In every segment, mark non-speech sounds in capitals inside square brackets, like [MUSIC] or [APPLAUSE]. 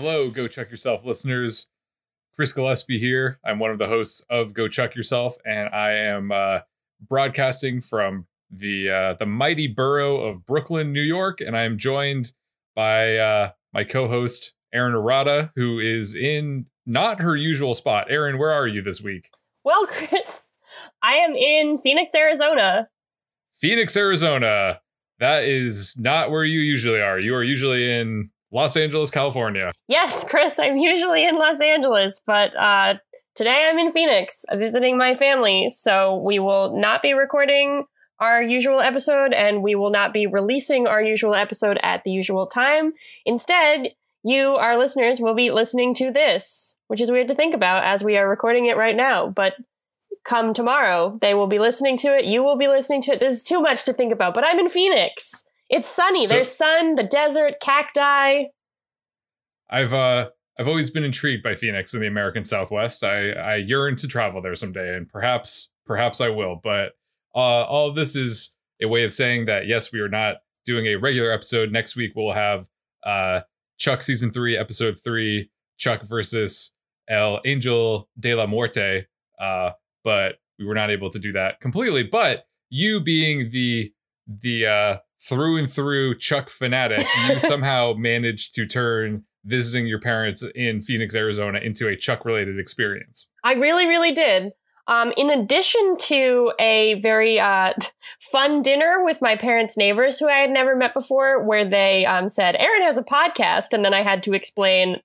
Hello, Go Chuck Yourself listeners. Chris Gillespie here. I'm one of the hosts of Go Chuck Yourself, and I am uh, broadcasting from the uh, the mighty borough of Brooklyn, New York. And I am joined by uh, my co-host Erin Arata, who is in not her usual spot. Erin, where are you this week? Well, [LAUGHS] Chris, I am in Phoenix, Arizona. Phoenix, Arizona. That is not where you usually are. You are usually in Los Angeles, California. Yes, Chris, I'm usually in Los Angeles, but uh, today I'm in Phoenix visiting my family. So we will not be recording our usual episode and we will not be releasing our usual episode at the usual time. Instead, you, our listeners, will be listening to this, which is weird to think about as we are recording it right now. But come tomorrow, they will be listening to it. You will be listening to it. This is too much to think about, but I'm in Phoenix. It's sunny. So- There's sun, the desert, cacti. I've uh I've always been intrigued by Phoenix in the American Southwest. I I yearn to travel there someday, and perhaps perhaps I will. But uh, all of this is a way of saying that yes, we are not doing a regular episode. Next week we'll have uh Chuck season three, episode three, Chuck versus El Angel de la Muerte. Uh, but we were not able to do that completely. But you being the the uh through and through Chuck fanatic, you [LAUGHS] somehow managed to turn visiting your parents in Phoenix, Arizona into a Chuck related experience. I really, really did. Um, in addition to a very uh, [LAUGHS] fun dinner with my parents' neighbors who I had never met before, where they um, said, Erin has a podcast. And then I had to explain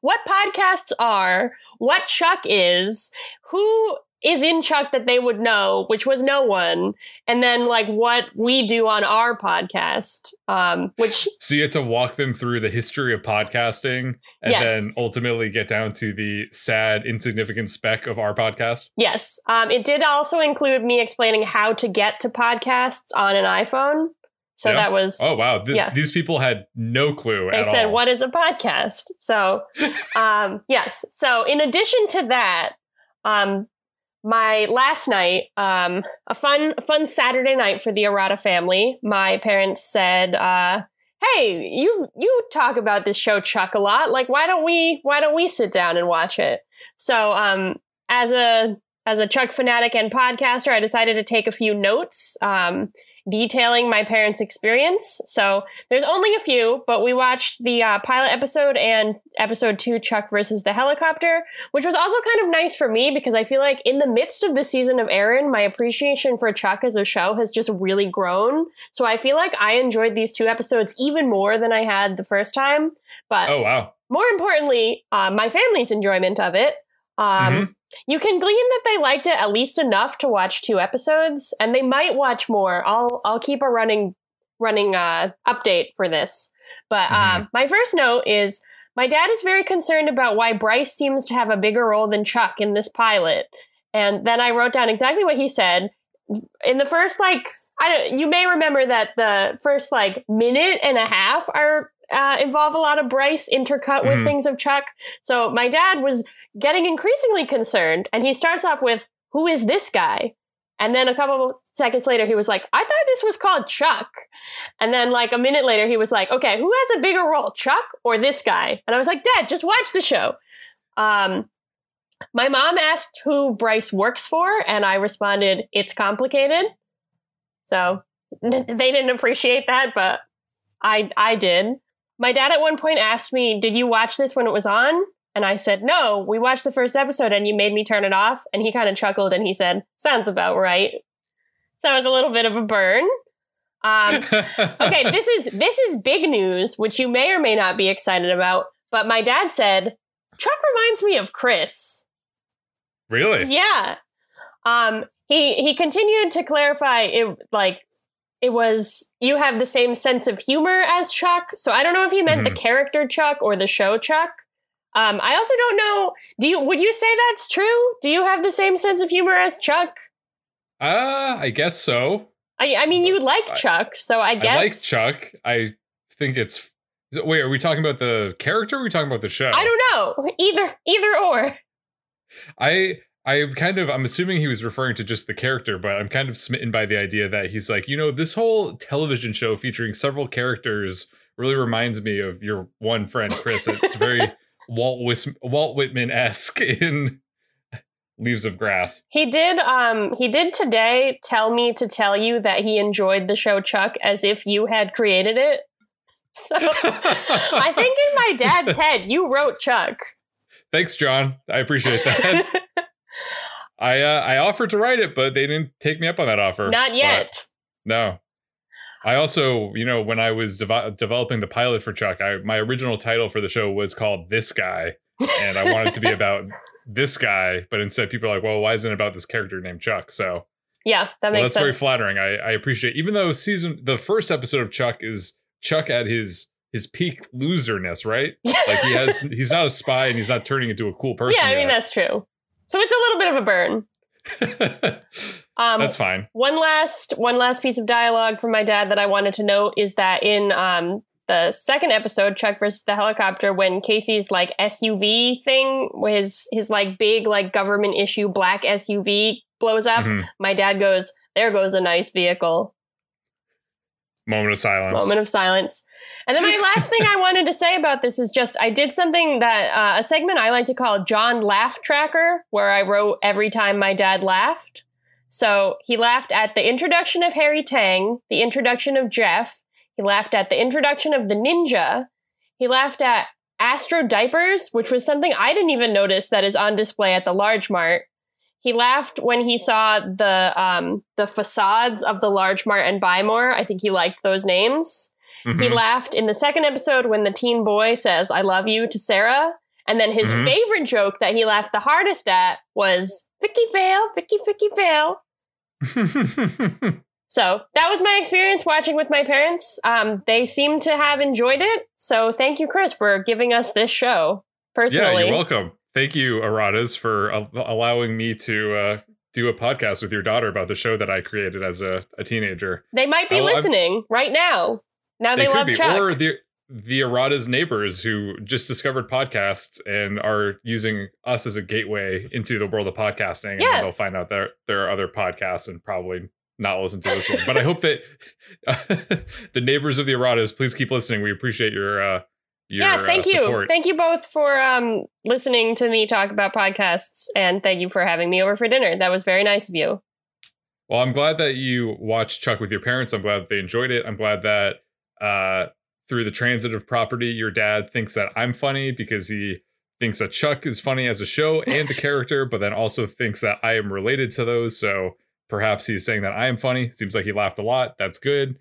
what podcasts are, what Chuck is, who is in Chuck that they would know, which was no one, and then like what we do on our podcast, um, which [LAUGHS] So you had to walk them through the history of podcasting and Yes. then ultimately get down to the sad, insignificant speck of our podcast. Yes. Um, it did also include me explaining how to get to podcasts on an iPhone. So Yeah. that was. Oh wow, Th- Yeah. these people had no clue They said, all. "What is a podcast?" So, [LAUGHS] um, yes. So, in addition to that, um, my last night, um, a fun, a fun Saturday night for the Arata family. My parents said, uh, "Hey, you you talk about this show Chuck a lot. Like, why don't we why don't we sit down and watch it?" So, um, as a as a Chuck fanatic and podcaster, I decided to take a few notes. Um, detailing my parents' experience. So there's only a few, but we watched the uh, pilot episode and episode two, Chuck versus the helicopter, which was also kind of nice for me because I feel like in the midst of the season of Erin, my appreciation for Chuck as a show has just really grown. So I feel like I enjoyed these two episodes even more than I had the first time. But oh wow. more importantly, uh, my family's enjoyment of it. Um, Mhm. You can glean that they liked it at least enough to watch two episodes, and they might watch more. I'll I'll keep a running running uh, update for this. But uh, Mhm. my first note is my dad is very concerned about why Bryce seems to have a bigger role than Chuck in this pilot. And then I wrote down exactly what he said. In the first like I don't you may remember that the first like minute and a half are uh, involve a lot of Bryce intercut with Mhm. things of Chuck. So my dad was getting increasingly concerned, and he starts off with, "Who is this guy?" And then a couple of seconds later, he was like, "I thought this was called Chuck." And then like a minute later, he was like, "Okay, who has a bigger role, Chuck or this guy?" And I was like, "Dad, just watch the show." Um, my mom asked who Bryce works for, and I responded, "It's complicated." So [LAUGHS] they didn't appreciate that, but I I did. My dad at one point asked me, "Did you watch this when it was on?" And I said, "No, we watched the first episode and you made me turn it off." And he kind of chuckled and he said, "Sounds about right." So it was a little bit of a burn. Um, [LAUGHS] okay, this is this is big news, which you may or may not be excited about. But my dad said, "Chuck reminds me of Chris." really? Yeah. Um he he continued to clarify it like it was you have the same sense of humor as Chuck. So I don't know if he meant the character Chuck or the show Chuck. Um I also don't know do you would you say that's true? Do you have the same sense of humor as Chuck? Uh, I guess so. I I mean you like I- Chuck, so I guess I like Chuck. I think it's. Wait, are we talking about the character? Or are we talking about the show? I don't know. Either either or. I I kind of I'm assuming he was referring to just the character, but I'm kind of smitten by the idea that he's like, you know, this whole television show featuring several characters really reminds me of your one friend Chris. It's [LAUGHS] very Walt Whis- Walt Whitman esque in Leaves of Grass. He did um he did today tell me to tell you that he enjoyed the show Chuck as if you had created it. [LAUGHS] So I think in my dad's [LAUGHS] head you wrote Chuck. Thanks, John. I appreciate that. I uh, I offered to write it, but they didn't take me up on that offer. Not yet. But no. I also, you know, when I was dev- developing the pilot for Chuck, I my original title for the show was called This Guy, and I wanted to be about [LAUGHS] this guy, but instead people are like, well, why isn't it about this character named Chuck? So yeah, that well, makes that's very flattering. I, I appreciate, even though season the first episode of Chuck is Chuck at his his peak loserness, right? [LAUGHS] Like he has, he's not a spy and he's not turning into a cool person. yeah, I mean yet. that's true. So it's a little bit of a burn. [LAUGHS] Um, that's fine. one last one last piece of dialogue from my dad that I wanted to note is that in um, the second episode, Chuck versus the helicopter, when Casey's like SUV thing, his his like big like government issue black SUV blows up, Mhm. my dad goes, "There goes a nice vehicle." Moment of silence. Moment of silence. And then my [LAUGHS] last thing I wanted to say about this is just I did something that uh, a segment I like to call John Laugh Tracker, where I wrote every time my dad laughed. So he laughed at the introduction of Harry Tang, the introduction of Jeff. He laughed at the introduction of the ninja. He laughed at Astro Diapers, which was something I didn't even notice that is on display at the Large Mart. He laughed when he saw the um, the facades of the Large Mart and Buy More. I think he liked those names. He Mhm. laughed in the second episode when the teen boy says "I love you" to Sarah, and then his Mhm. favorite joke that he laughed the hardest at was "Vicky Vale, Vicky, Vicky Vale." [LAUGHS] So that was my experience watching with my parents. Um, they seem to have enjoyed it. So thank you, Chris, for giving us this show personally. yeah, personally. you're welcome. Thank you, Aratas, for al- allowing me to uh, do a podcast with your daughter about the show that I created as a, a teenager. they might be I'm- listening right now. Now they, They, love be, Chuck. or the the Arata's neighbors who just discovered podcasts and are using us as a gateway into the world of podcasting. And Yeah. then they'll find out there there are other podcasts and probably not listen to this one. But I hope that [LAUGHS] the neighbors of the Aratas, please keep listening. We appreciate your uh, your yeah, thank uh, you. Thank you both for um, listening to me talk about podcasts, and thank you for having me over for dinner. That was very nice of you. Well, I'm glad that you watched Chuck with your parents. I'm glad that they enjoyed it. I'm glad that uh, through the transitive property, your dad thinks that I'm funny because he thinks that Chuck is funny as a show and the [LAUGHS] character, but then also thinks that I am related to those. So perhaps he's saying that I am funny. Seems like he laughed a lot. That's good.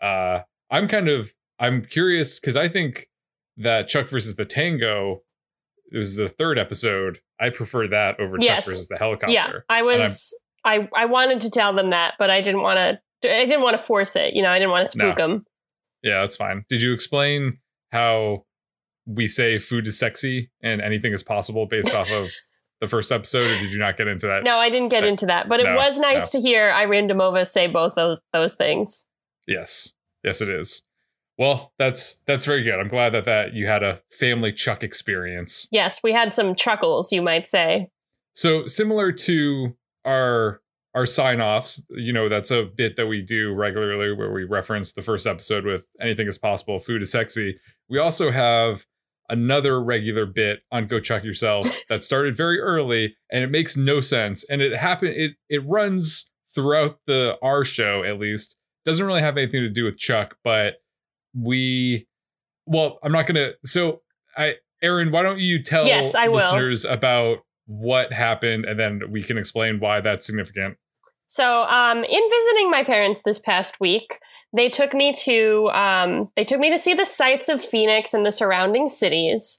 Uh, I'm kind of I'm curious because I think that Chuck versus the Tango it was the third episode. I prefer that over Yes. Chuck versus the helicopter. Yeah, I was. I I wanted to tell them that, but I didn't want to. I didn't want to force it. You know, I didn't want to spook them. Yeah, that's fine. Did you explain how we say food is sexy and anything is possible based off of [LAUGHS] the first episode, or did you not get into that? No, I didn't get Uh, into that, but it was nice to hear Irene Demova say both of those things. Yes, yes, it is. Well, that's that's very good. I'm glad that that you had a family Chuck experience. Yes, we had some chuckles, you might say. So similar to our our sign offs, you know, that's a bit that we do regularly where we reference the first episode with anything is possible, food is sexy. We also have another regular bit on Go Chuck Yourself [LAUGHS] that started very early and it makes no sense. And it happened it it runs throughout the our show at least. Doesn't really have anything to do with Chuck, but we well, I'm not gonna so I Erin, why don't you tell Yes, I will. listeners about what happened and then we can explain why that's significant. So, um, in visiting my parents this past week, they took me to um, they took me to see the sights of Phoenix and the surrounding cities.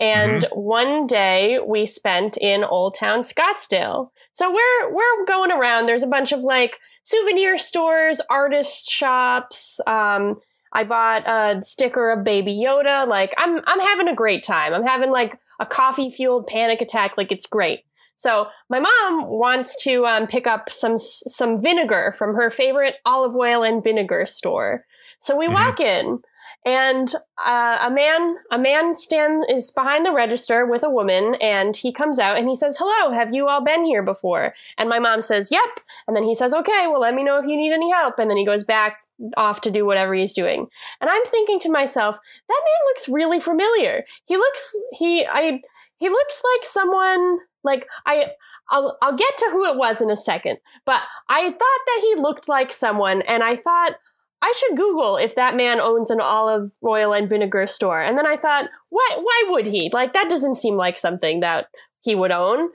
And one day we spent in Old Town Scottsdale. So we're we're going around. There's a bunch of like souvenir stores, artist shops. Um, I bought a sticker of Baby Yoda. Like I'm I'm having a great time. I'm having like a coffee fueled panic attack. Like it's great. So my mom wants to um, pick up some some vinegar from her favorite olive oil and vinegar store. So we Mhm. walk in. And uh, a man a man stands is behind the register with a woman and he comes out and he says hello have you all been here before? And my mom says yep. And then he says okay well let me know if you need any help. And then he goes back off to do whatever he's doing. And i'm thinking to myself that man looks really familiar. He looks he i he looks like someone like i I'll, I'll get to who it was in a second, but I thought that he looked like someone, and I thought, I should Google if that man owns an olive oil and vinegar store. And then I thought, why why would he? Like that doesn't seem like something that he would own.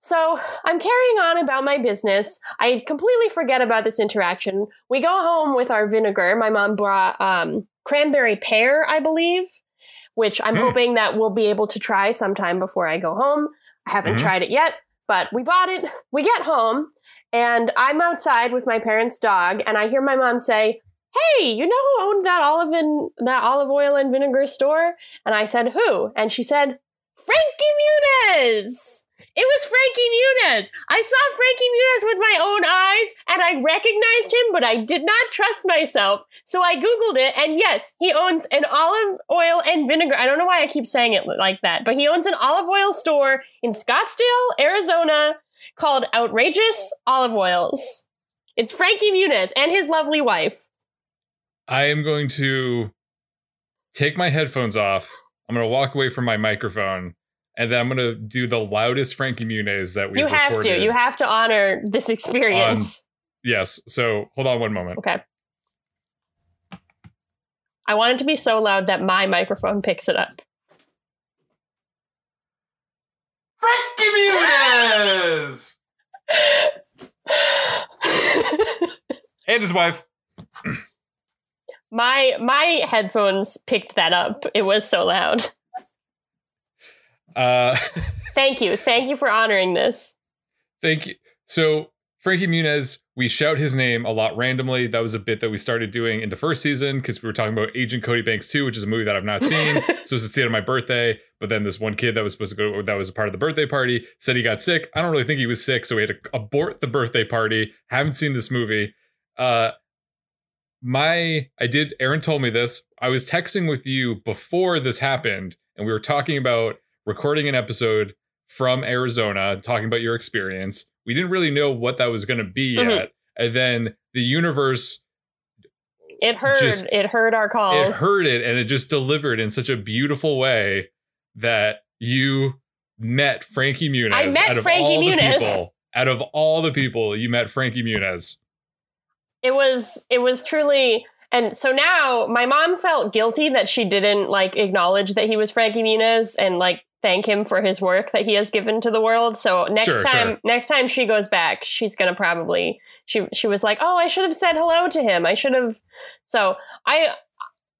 So I'm carrying on about my business. I completely forget about this interaction. We go home with our vinegar. My mom brought um, cranberry pear, I believe, which I'm Mm. hoping that we'll be able to try sometime before I go home. I haven't Mhm. tried it yet, but we bought it. We get home, and I'm outside with my parents' dog, and I hear my mom say, hey, you know who owned that olive and that olive oil and vinegar store? And I said, who? And she said, Frankie Muniz. It was Frankie Muniz. I saw Frankie Muniz with my own eyes and I recognized him, but I did not trust myself. So I Googled it and yes, he owns an olive oil and vinegar. I don't know why I keep saying it like that, but he owns an olive oil store in Scottsdale, Arizona called Outrageous Olive Oils. It's Frankie Muniz and his lovely wife. I am going to take my headphones off. I'm going to walk away from my microphone, and then I'm going to do the loudest Frankie Muniz that we've you have recorded. to. You have to honor this experience. yes. So hold on one moment. okay. I want it to be so loud that my microphone picks it up. Frankie Muniz [LAUGHS] and his wife. My my headphones picked that up. It was so loud. Uh, [LAUGHS] Thank you. Thank you for honoring this. thank you. So Frankie Muniz, we shout his name a lot randomly. That was a bit that we started doing in the first season because we were talking about Agent Cody Banks 2, which is a movie that I've not seen. [LAUGHS] so it's the end of my birthday, but then this one kid that was supposed to go that was a part of the birthday party said he got sick. I don't really think he was sick, so we had to abort the birthday party. Haven't seen this movie. Uh my I did Erin told me this. I was texting with you before this happened, and we were talking about recording an episode from Arizona, talking about your experience. We didn't really know what that was gonna be Mhm. yet. And then the universe It heard Just- it heard our calls. it heard it and it just delivered in such a beautiful way that you met Frankie Muniz. I met out of Frankie Muniz. people, out of all the people, you met Frankie Muniz. It was it was truly and so now my mom felt guilty that she didn't like acknowledge that he was Frankie Muniz and like thank him for his work that he has given to the world. So next Sure, time sure. next time she goes back, she's gonna probably she she was like, Oh, I should have said hello to him. I should have so I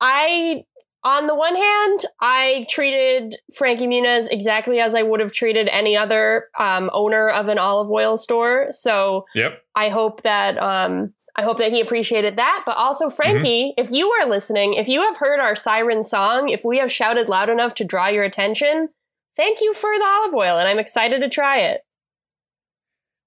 I on the one hand, I treated Frankie Muniz exactly as I would have treated any other um, owner of an olive oil store. So Yep. I hope that um, I hope that he appreciated that. But also, Frankie, if you are listening, if you have heard our siren song, if we have shouted loud enough to draw your attention, thank you for the olive oil, and I'm excited to try it.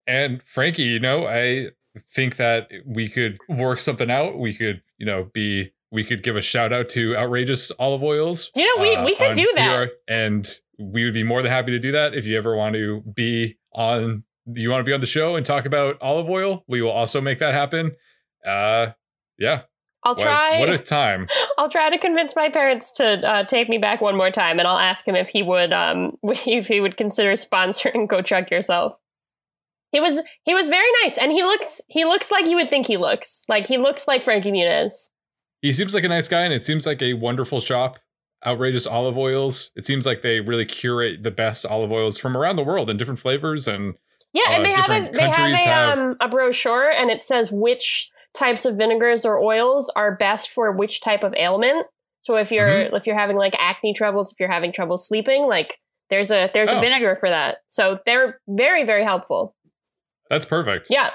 And Frankie, you know, I think that we could work something out. We could, you know, be we could give a shout out to outrageous olive oils. You know we uh, we could do that? and we would be more than happy to do that if you ever want to be on you want to be on the show and talk about olive oil we will also make that happen uh yeah I'll what, try. what a time [LAUGHS] I'll try to convince my parents to uh, take me back one more time, and I'll ask him if he would um [LAUGHS] if he would consider sponsoring Go Chuck Yourself. He was he was very nice, and he looks he looks like you would think he looks like he looks like Frankie Muniz. He seems like a nice guy and it seems like a wonderful shop outrageous olive oils it seems like they really curate the best olive oils from around the world in different flavors and Yeah, and Uh, they have a they have a um a brochure, and it says which types of vinegars or oils are best for which type of ailment. So if you're Mm-hmm. if you're having like acne troubles, if you're having trouble sleeping, like there's a there's Oh. a vinegar for that. So they're very very helpful. that's perfect Yeah,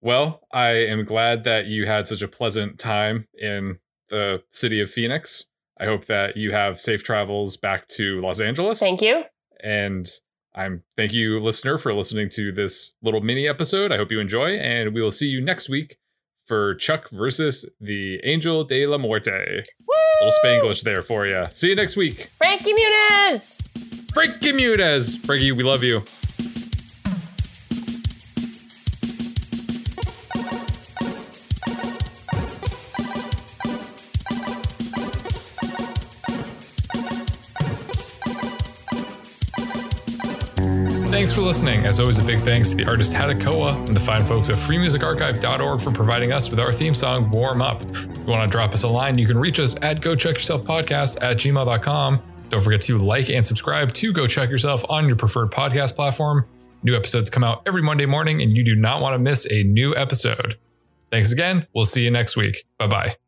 Well, I am glad that you had such a pleasant time in the city of Phoenix. I hope that you have safe travels back to Los Angeles. thank you. And I'm thank you, listener, for listening to this little mini episode. I hope you enjoy, and we will see you next week for Chuck versus the Angel de la Muerte. Woo! Little Spanglish there for you. See you next week. Frankie Muniz! Frankie Muniz. Frankie, we love you. Thanks for listening. As always, a big thanks to the artist Hatakoa and the fine folks at freemusicarchive.org for providing us with our theme song, Warm Up. If you want to drop us a line, you can reach us at go chuck yourself podcast at gmail.com. Don't forget to like and subscribe to Go Chuck Yourself on your preferred podcast platform. New episodes come out every Monday morning, and you do not want to miss a new episode. Thanks again. We'll see you next week. Bye bye.